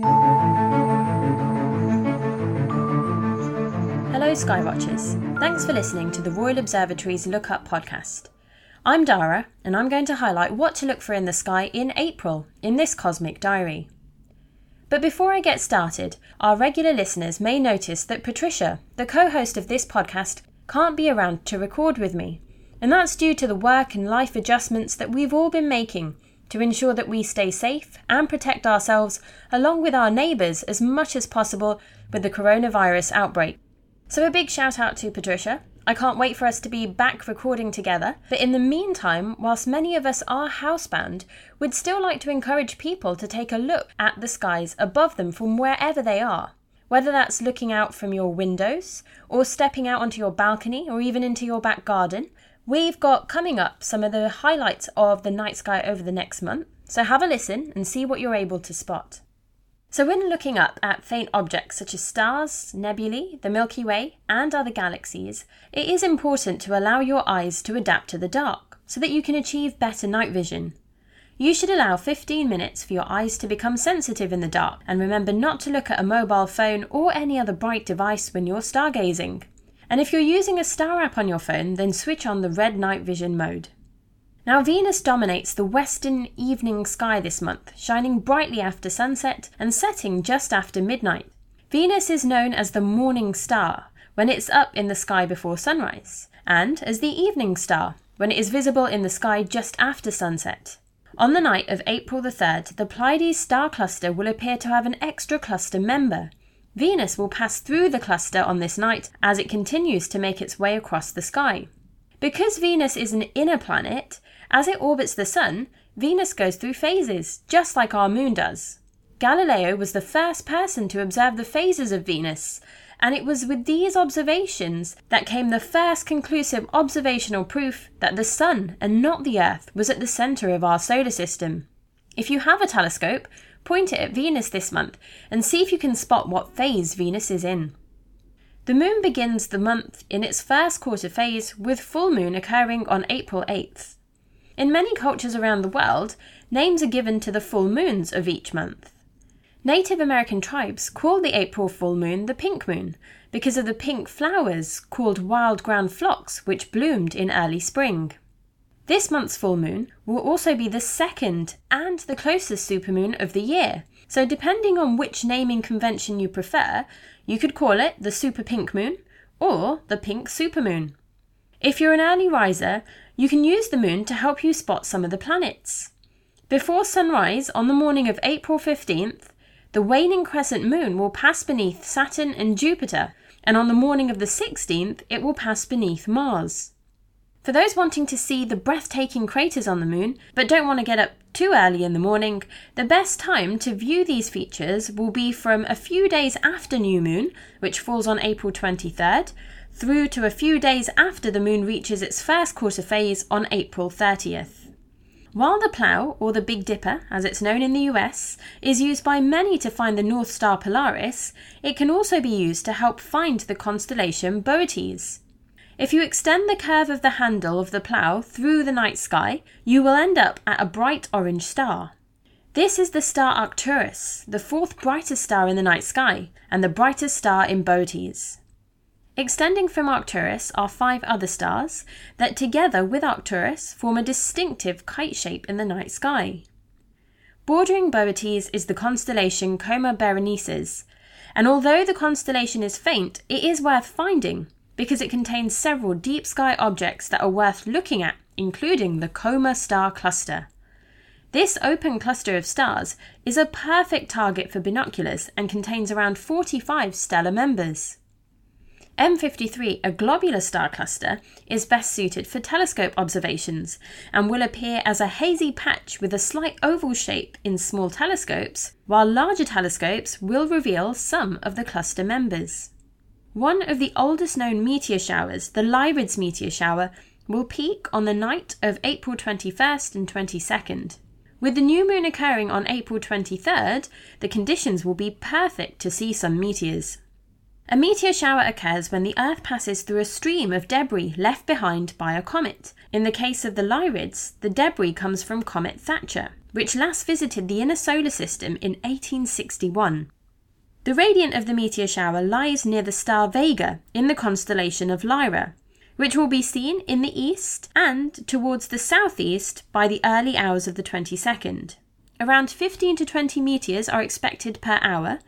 Hello, Skywatchers. Thanks for listening to the Royal Observatory's Look Up podcast. I'm Dara, and I'm going to highlight what to look for in the sky in April in this Cosmic Diary. But before I get started, our regular listeners may notice that Patricia, the co host of this podcast, can't be around to record with me. And that's due to the work and life adjustments that we've all been making to ensure that we stay safe and protect ourselves along with our neighbours as much as possible with the coronavirus outbreak. So, a big shout out to Patricia. I can't wait for us to be back recording together. But in the meantime, whilst many of us are housebound, we'd still like to encourage people to take a look at the skies above them from wherever they are. Whether that's looking out from your windows, or stepping out onto your balcony, or even into your back garden, we've got coming up some of the highlights of the night sky over the next month. So have a listen and see what you're able to spot. So, when looking up at faint objects such as stars, nebulae, the Milky Way, and other galaxies, it is important to allow your eyes to adapt to the dark so that you can achieve better night vision. You should allow 15 minutes for your eyes to become sensitive in the dark and remember not to look at a mobile phone or any other bright device when you're stargazing. And if you're using a star app on your phone, then switch on the red night vision mode. Now, Venus dominates the western evening sky this month, shining brightly after sunset and setting just after midnight. Venus is known as the morning star when it's up in the sky before sunrise, and as the evening star when it is visible in the sky just after sunset. On the night of April the 3rd, the Pleiades star cluster will appear to have an extra cluster member. Venus will pass through the cluster on this night as it continues to make its way across the sky. Because Venus is an inner planet, as it orbits the Sun, Venus goes through phases, just like our Moon does. Galileo was the first person to observe the phases of Venus, and it was with these observations that came the first conclusive observational proof that the Sun and not the Earth was at the centre of our solar system. If you have a telescope, point it at Venus this month and see if you can spot what phase Venus is in. The moon begins the month in its first quarter phase with full moon occurring on April 8th. In many cultures around the world, names are given to the full moons of each month. Native American tribes call the April full moon the pink moon because of the pink flowers called wild ground phlox which bloomed in early spring. This month's full moon will also be the second and the closest supermoon of the year, so depending on which naming convention you prefer, you could call it the super pink moon or the pink supermoon. If you're an early riser, you can use the moon to help you spot some of the planets. Before sunrise on the morning of April 15th, the waning crescent moon will pass beneath Saturn and Jupiter, and on the morning of the 16th, it will pass beneath Mars. For those wanting to see the breathtaking craters on the moon, but don't want to get up too early in the morning, the best time to view these features will be from a few days after new moon, which falls on April 23rd, through to a few days after the moon reaches its first quarter phase on April 30th. While the Plough, or the Big Dipper as it's known in the US, is used by many to find the North Star Polaris, it can also be used to help find the constellation Boötes. If you extend the curve of the handle of the plough through the night sky, you will end up at a bright orange star. This is the star Arcturus, the fourth brightest star in the night sky, and the brightest star in Boötes. Extending from Arcturus are five other stars that together with Arcturus form a distinctive kite shape in the night sky. Bordering Boötes is the constellation Coma Berenices, and although the constellation is faint, it is worth finding because it contains several deep sky objects that are worth looking at, including the Coma star cluster. This open cluster of stars is a perfect target for binoculars and contains around 45 stellar members. M53, a globular star cluster, is best suited for telescope observations and will appear as a hazy patch with a slight oval shape in small telescopes, while larger telescopes will reveal some of the cluster members. One of the oldest known meteor showers, the Lyrids meteor shower, will peak on the night of April 21st and 22nd. With the new moon occurring on April 23rd, the conditions will be perfect to see some meteors. A meteor shower occurs when the Earth passes through a stream of debris left behind by a comet. In the case of the Lyrids, the debris comes from Comet Thatcher, which last visited the inner solar system in 1861. The radiant of the meteor shower lies near the star Vega in the constellation of Lyra, which will be seen in the east and towards the southeast by the early hours of the 22nd. Around 15 to 20 meteors are expected per hour,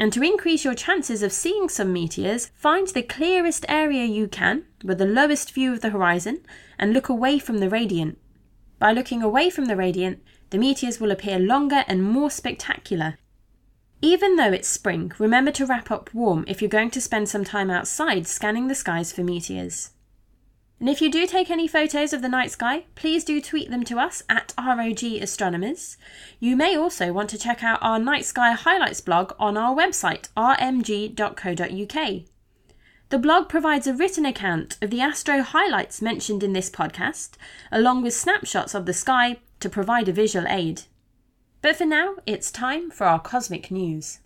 and to increase your chances of seeing some meteors, find the clearest area you can with the lowest view of the horizon and look away from the radiant. By looking away from the radiant, the meteors will appear longer and more spectacular, even though it's spring, remember to wrap up warm if you're going to spend some time outside scanning the skies for meteors. And if you do take any photos of the night sky, please do tweet them to us at ROG Astronomers. You may also want to check out our night sky highlights blog on our website, rmg.co.uk. The blog provides a written account of the astro highlights mentioned in this podcast, along with snapshots of the sky to provide a visual aid. But for now, it's time for our cosmic news.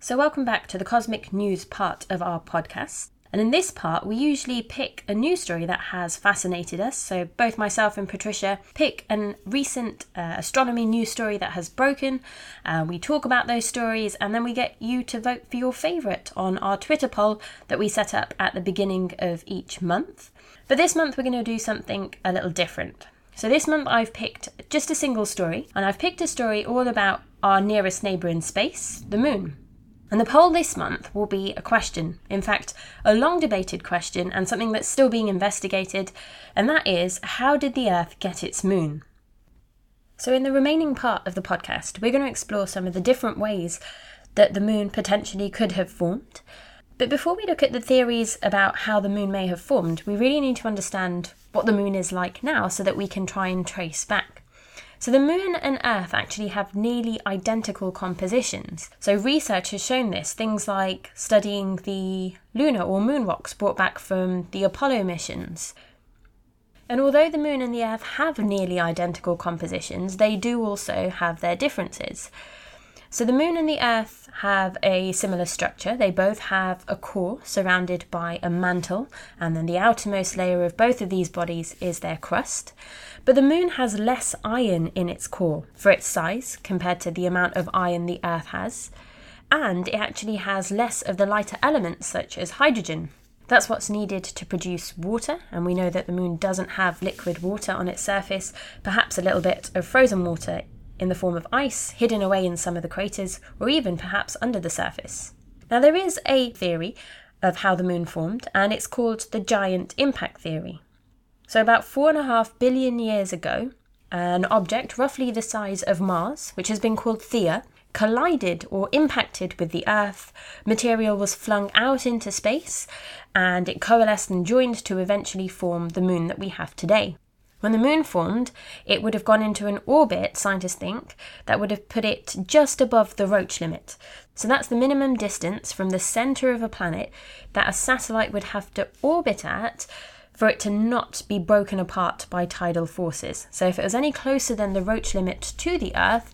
So, welcome back to the cosmic news part of our podcast. And in this part, we usually pick a news story that has fascinated us. So, both myself and Patricia pick a recent uh, astronomy news story that has broken. Uh, we talk about those stories, and then we get you to vote for your favourite on our Twitter poll that we set up at the beginning of each month. But this month, we're going to do something a little different. So this month I've picked just a single story, and I've picked a story all about our nearest neighbour in space, the moon. And the poll this month will be a question, in fact, a long debated question and something that's still being investigated, and that is how did the Earth get its moon? So, in the remaining part of the podcast, we're going to explore some of the different ways that the moon potentially could have formed. But before we look at the theories about how the moon may have formed, we really need to understand what the moon is like now so that we can try and trace back. So the moon and Earth actually have nearly identical compositions. So research has shown this, things like studying the lunar or moon rocks brought back from the Apollo missions. And although the moon and the Earth have nearly identical compositions, they do also have their differences. So the moon and the earth have a similar structure. They both have a core surrounded by a mantle, and then the outermost layer of both of these bodies is their crust. But the moon has less iron in its core for its size compared to the amount of iron the earth has, and it actually has less of the lighter elements such as hydrogen. That's what's needed to produce water, and we know that the moon doesn't have liquid water on its surface, perhaps a little bit of frozen water in the form of ice hidden away in some of the craters, or even perhaps under the surface. Now, there is a theory of how the moon formed, and it's called the giant impact theory. So, about four and a half billion years ago, an object roughly the size of Mars, which has been called Theia, collided or impacted with the Earth. Material was flung out into space, and it coalesced and joined to eventually form the moon that we have today. When the moon formed, it would have gone into an orbit, scientists think, that would have put it just above the Roche limit. So that's the minimum distance from the centre of a planet that a satellite would have to orbit at for it to not be broken apart by tidal forces. So if it was any closer than the Roche limit to the Earth,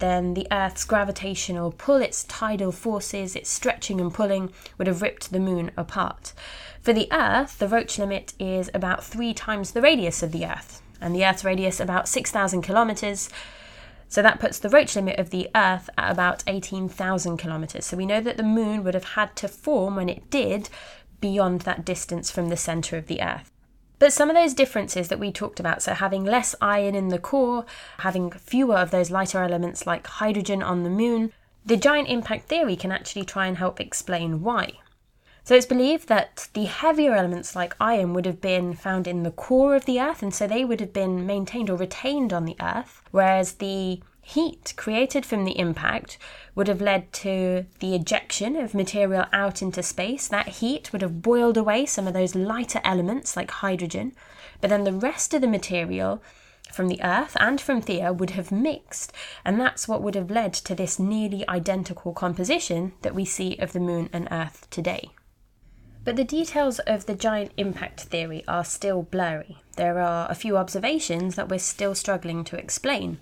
then the Earth's gravitational pull, its tidal forces, its stretching and pulling would have ripped the moon apart. For the Earth, the Roche limit is about three times the radius of the Earth, and the Earth's radius about 6,000 kilometres. So that puts the Roche limit of the Earth at about 18,000 kilometres. So we know that the Moon would have had to form when it did beyond that distance from the centre of the Earth. But some of those differences that we talked about, so having less iron in the core, having fewer of those lighter elements like hydrogen on the Moon, the giant impact theory can actually try and help explain why. So it's believed that the heavier elements like iron would have been found in the core of the Earth, and so they would have been maintained or retained on the Earth, whereas the heat created from the impact would have led to the ejection of material out into space. That heat would have boiled away some of those lighter elements like hydrogen, but then the rest of the material from the Earth and from Theia would have mixed, and that's what would have led to this nearly identical composition that we see of the Moon and Earth today. But the details of the giant impact theory are still blurry. There are a few observations that we're still struggling to explain.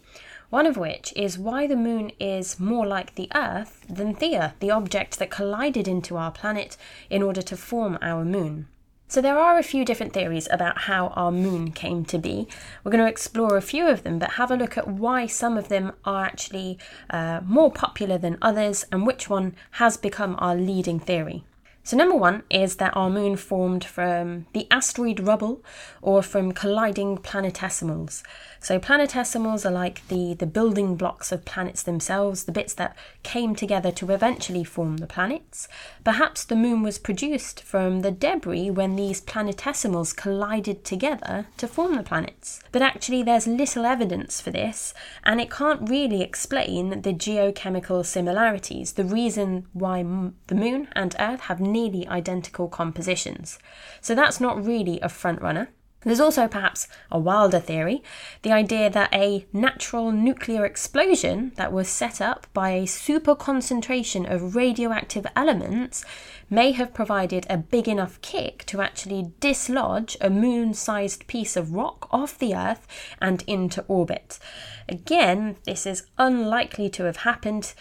One of which is why the moon is more like the Earth than Theia, the object that collided into our planet in order to form our moon. So, there are a few different theories about how our moon came to be. We're going to explore a few of them, but have a look at why some of them are actually uh, more popular than others and which one has become our leading theory. So, number one is that our moon formed from the asteroid rubble or from colliding planetesimals. So, planetesimals are like the, the building blocks of planets themselves, the bits that came together to eventually form the planets. Perhaps the moon was produced from the debris when these planetesimals collided together to form the planets. But actually, there's little evidence for this, and it can't really explain the geochemical similarities, the reason why m- the moon and Earth have nearly identical compositions. So, that's not really a frontrunner. There's also perhaps a wilder theory the idea that a natural nuclear explosion that was set up by a super concentration of radioactive elements may have provided a big enough kick to actually dislodge a moon sized piece of rock off the Earth and into orbit. Again, this is unlikely to have happened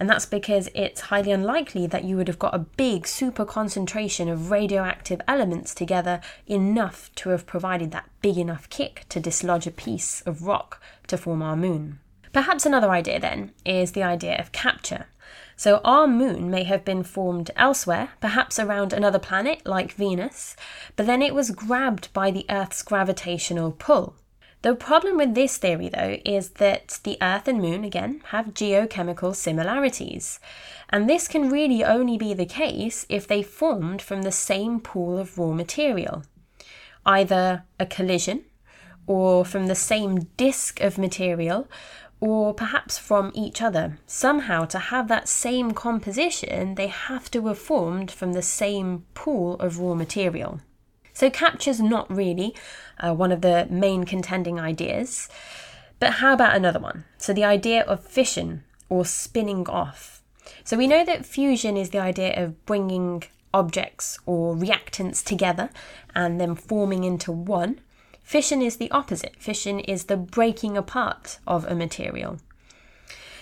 and that's because it's highly unlikely that you would have got a big super concentration of radioactive elements together enough to have provided that big enough kick to dislodge a piece of rock to form our moon. Perhaps another idea then is the idea of capture. So, our moon may have been formed elsewhere, perhaps around another planet like Venus, but then it was grabbed by the Earth's gravitational pull. The problem with this theory, though, is that the Earth and Moon, again, have geochemical similarities. And this can really only be the case if they formed from the same pool of raw material. Either a collision, or from the same disk of material, or perhaps from each other. Somehow, to have that same composition, they have to have formed from the same pool of raw material. So, capture's not really uh, one of the main contending ideas. But how about another one? So, the idea of fission or spinning off. So, we know that fusion is the idea of bringing objects or reactants together and then forming into one. Fission is the opposite. Fission is the breaking apart of a material.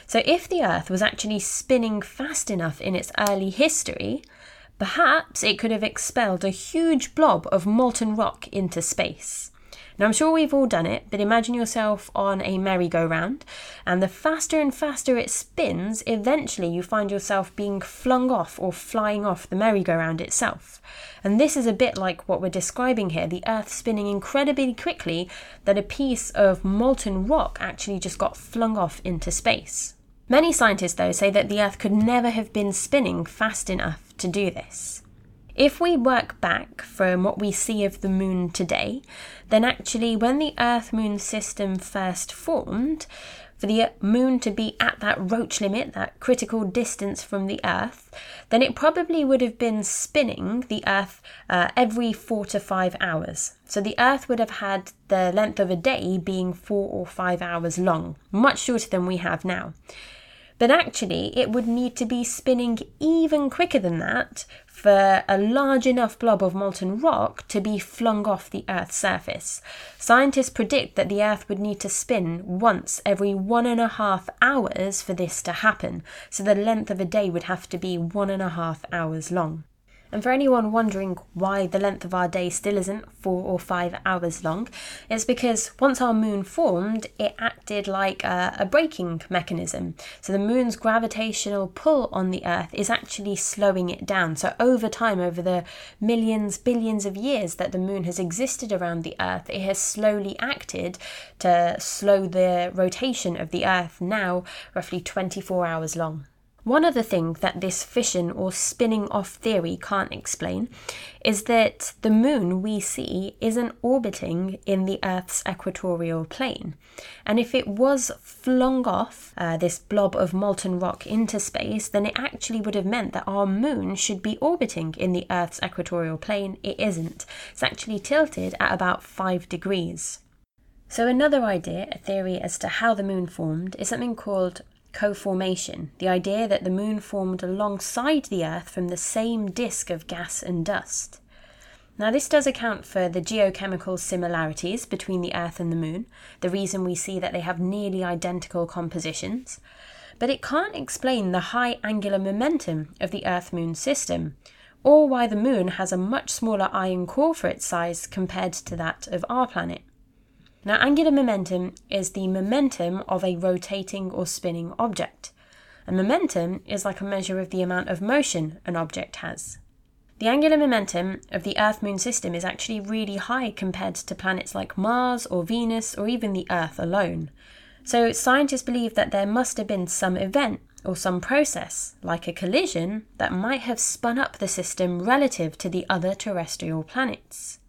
So, if the Earth was actually spinning fast enough in its early history, Perhaps it could have expelled a huge blob of molten rock into space. Now, I'm sure we've all done it, but imagine yourself on a merry-go-round, and the faster and faster it spins, eventually you find yourself being flung off or flying off the merry-go-round itself. And this is a bit like what we're describing here the Earth spinning incredibly quickly that a piece of molten rock actually just got flung off into space. Many scientists, though, say that the Earth could never have been spinning fast enough to do this. If we work back from what we see of the moon today, then actually, when the Earth moon system first formed, for the moon to be at that roche limit, that critical distance from the Earth, then it probably would have been spinning the Earth uh, every four to five hours. So the Earth would have had the length of a day being four or five hours long, much shorter than we have now. But actually, it would need to be spinning even quicker than that for a large enough blob of molten rock to be flung off the Earth's surface. Scientists predict that the Earth would need to spin once every one and a half hours for this to happen, so the length of a day would have to be one and a half hours long. And for anyone wondering why the length of our day still isn't four or five hours long, it's because once our moon formed, it acted like a, a, braking mechanism. So the moon's gravitational pull on the Earth is actually slowing it down. So over time, over the millions, billions of years that the moon has existed around the Earth, it has slowly acted to slow the rotation of the Earth, now roughly 24 hours long. One other thing that this fission or spinning off theory can't explain is that the moon we see isn't orbiting in the Earth's equatorial plane. And if it was flung off uh, this blob of molten rock into space, then it actually would have meant that our moon should be orbiting in the Earth's equatorial plane. It isn't. It's actually tilted at about 5 degrees. So, another idea, a theory as to how the moon formed, is something called co-formation, the idea that the moon formed alongside the Earth from the same disk of gas and dust. Now, this does account for the geochemical similarities between the Earth and the Moon, the reason we see that they have nearly identical compositions, but it can't explain the high angular momentum of the Earth Moon system, or why the moon has a much smaller iron core for its size compared to that of our planet. Now, angular momentum is the momentum of a rotating or spinning object. And momentum is like a measure of the amount of motion an object has. The angular momentum of the Earth Moon system is actually really high compared to planets like Mars or Venus or even the Earth alone. So, scientists believe that there must have been some event or some process, like a collision, that might have spun up the system relative to the other terrestrial planets.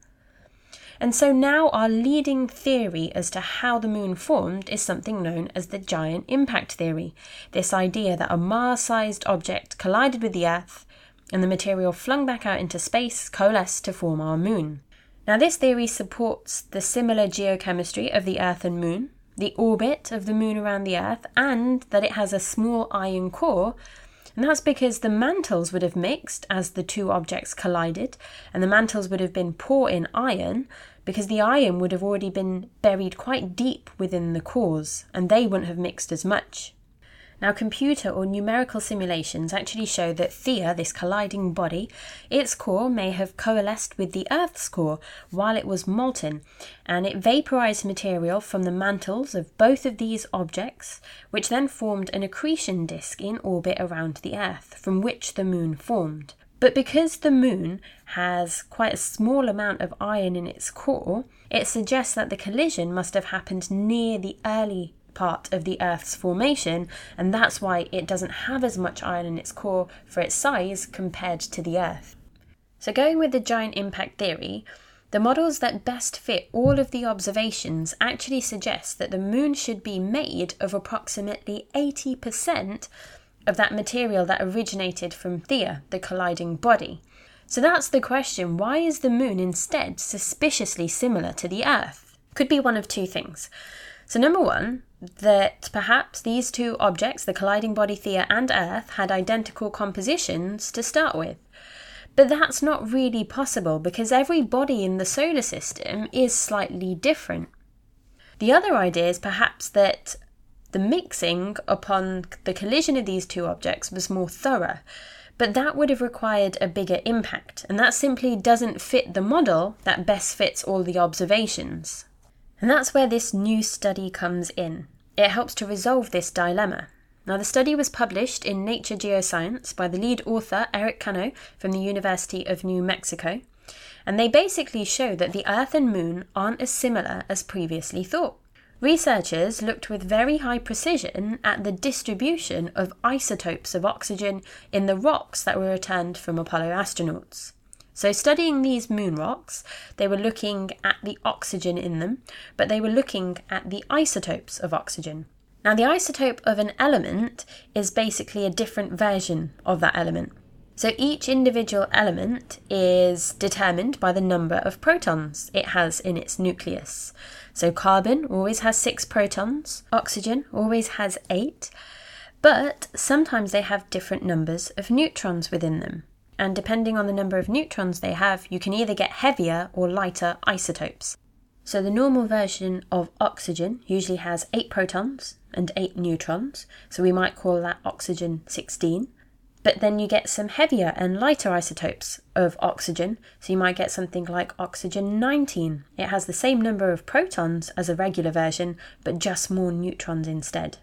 And so now our leading theory as to how the moon formed is something known as the giant impact theory. This idea that a Mars sized object collided with the Earth and the material flung back out into space coalesced to form our moon. Now, this theory supports the similar geochemistry of the Earth and Moon, the orbit of the Moon around the Earth, and that it has a small iron core and that's because the mantles would have mixed as the two objects collided, and the mantles would have been poor in iron because the iron would have already been buried quite deep within the cores, and they wouldn't have mixed as much. Now, computer or numerical simulations actually show that Theia, this colliding body, its core may have coalesced with the Earth's core while it was molten, and it vaporized material from the mantles of both of these objects, which then formed an accretion disk in orbit around the Earth, from which the Moon formed. But because the Moon has quite a small amount of iron in its core, it suggests that the collision must have happened near the early part of the Earth's formation, and that's why it doesn't have as much iron in its core for its size compared to the Earth. So, going with the giant impact theory, the models that best fit all of the observations actually suggest that the moon should be made of approximately 80% of that material that originated from Theia, the colliding body. So that's the question why is the moon instead suspiciously similar to the Earth? Could be one of two things. So, number one, that perhaps these two objects, the colliding body Theia and Earth, had identical compositions to start with. But that's not really possible because every body in the solar system is slightly different. The other idea is perhaps that the mixing upon the collision of these two objects was more thorough, but that would have required a bigger impact, and that simply doesn't fit the model that best fits all the observations. And that's where this new study comes in. It helps to resolve this dilemma. Now, the study was published in Nature Geoscience by the lead author, Erick Cano, from the University of New Mexico, and they basically show that the Earth and Moon aren't as similar as previously thought. Researchers looked with very high precision at the distribution of isotopes of oxygen in the rocks that were returned from Apollo astronauts. So, studying these moon rocks, they were looking at the oxygen in them, but they were looking at the isotopes of oxygen. Now, the isotope of an element is basically a different version of that element. So, each individual element is determined by the number of protons it has in its nucleus. So, carbon always has six protons, oxygen always has eight, but sometimes they have different numbers of neutrons within them and depending on the number of neutrons they have, you can either get heavier or lighter isotopes. So the normal version of oxygen usually has 8 protons and 8 neutrons, so we might call that oxygen 16. But then you get some heavier and lighter isotopes of oxygen, so you might get something like oxygen 19. It has the same number of protons as a regular version, but just more neutrons instead.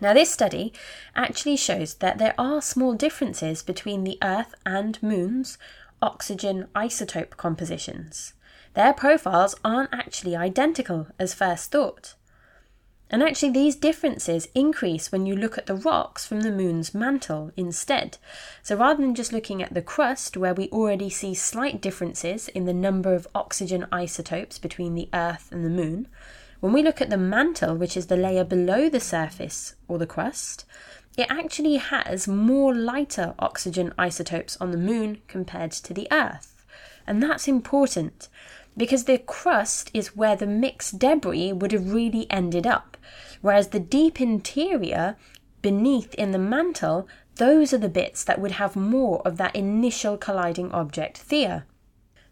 Now, this study actually shows that there are small differences between the Earth and Moon's oxygen isotope compositions. Their profiles aren't actually identical as first thought. And actually, these differences increase when you look at the rocks from the moon's mantle instead. So, rather than just looking at the crust, where we already see slight differences in the number of oxygen isotopes between the Earth and the moon, when we look at the mantle, which is the layer below the surface or the crust, it actually has more lighter oxygen isotopes on the moon compared to the Earth. And that's important because the crust is where the mixed debris would have really ended up, whereas the deep interior beneath in the mantle, those are the bits that would have more of that initial colliding object Theia.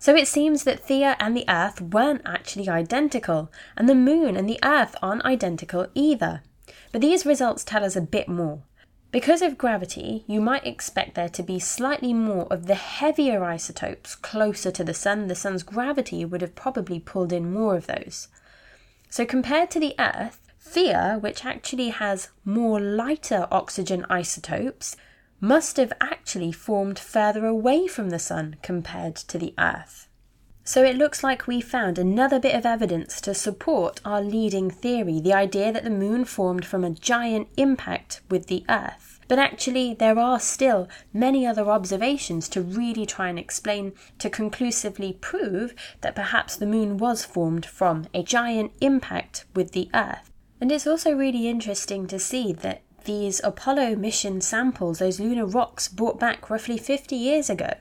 So it seems that Theia and the Earth weren't actually identical, and the Moon and the Earth aren't identical either. But these results tell us a bit more. Because of gravity, you might expect there to be slightly more of the heavier isotopes closer to the Sun. The Sun's gravity would have probably pulled in more of those. So, compared to the Earth, Theia, which actually has more lighter oxygen isotopes, must have actually formed further away from the Sun compared to the Earth. So it looks like we found another bit of evidence to support our leading theory the idea that the moon formed from a giant impact with the Earth. But actually, there are still many other observations to really try and explain, to conclusively prove that perhaps the moon was formed from a giant impact with the Earth. And it's also really interesting to see that these Apollo mission samples, those lunar rocks brought back roughly 50 years ago,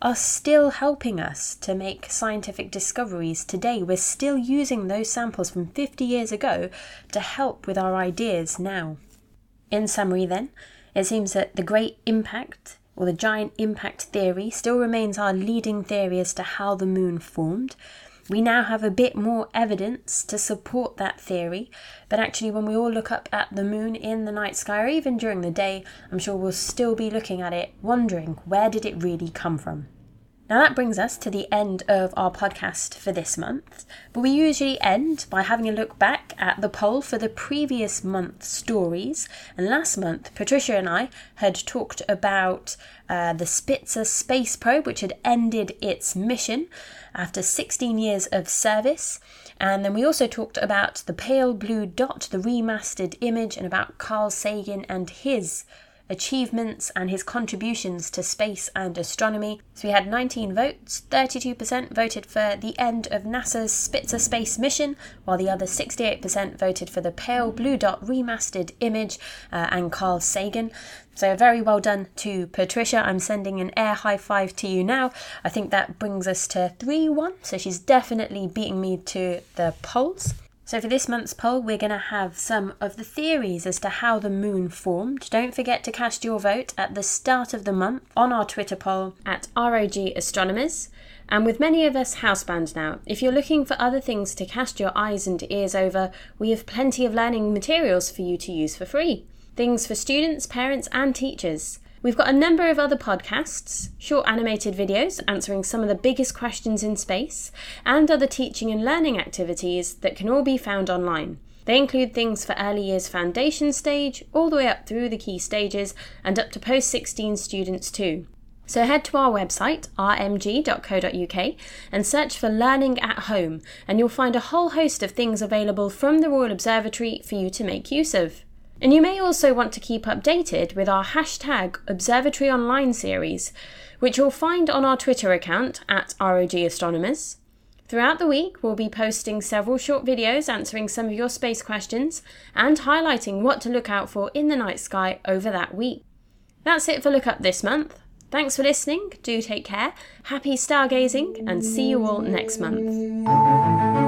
are still helping us to make scientific discoveries today. We're still using those samples from 50 years ago to help with our ideas now. In summary, then, it seems that the great impact or the giant impact theory still remains our leading theory as to how the moon formed. We now have a bit more evidence to support that theory, but actually, when we all look up at the moon in the night sky or even during the day, I'm sure we'll still be looking at it, wondering where did it really come from? Now, that brings us to the end of our podcast for this month, but we usually end by having a look back at the poll for the previous month's stories. And last month, Patricia and I had talked about uh, the Spitzer space probe, which had ended its mission after 16 years of service. And then we also talked about the pale blue dot, the remastered image, and about Carl Sagan and his achievements and his contributions to space and astronomy. So we had 19 votes, 32% voted for the end of NASA's Spitzer space mission, while the other 68% voted for the pale blue dot remastered image uh, and Carl Sagan. So very well done to Patricia. I'm sending an air high five to you now. I think that brings us to 3 1, so she's definitely beating me to the polls. So, for this month's poll, we're going to have some of the theories as to how the moon formed. Don't forget to cast your vote at the start of the month on our Twitter poll at ROG Astronomers. And with many of us housebound now, if you're looking for other things to cast your eyes and ears over, we have plenty of learning materials for you to use for free. Things for students, parents, and teachers. We've got a number of other podcasts, short animated videos answering some of the biggest questions in space, and other teaching and learning activities that can all be found online. They include things for early years foundation stage, all the way up through the key stages, and up to post 16 students too. So head to our website, rmg.co.uk, and search for Learning at Home, and you'll find a whole host of things available from the Royal Observatory for you to make use of. And you may also want to keep updated with our hashtag Observatory Online series, which you'll find on our Twitter account at ROG Astronomers. Throughout the week, we'll be posting several short videos answering some of your space questions and highlighting what to look out for in the night sky over that week. That's it for Look Up this month. Thanks for listening, do take care, happy stargazing, and see you all next month.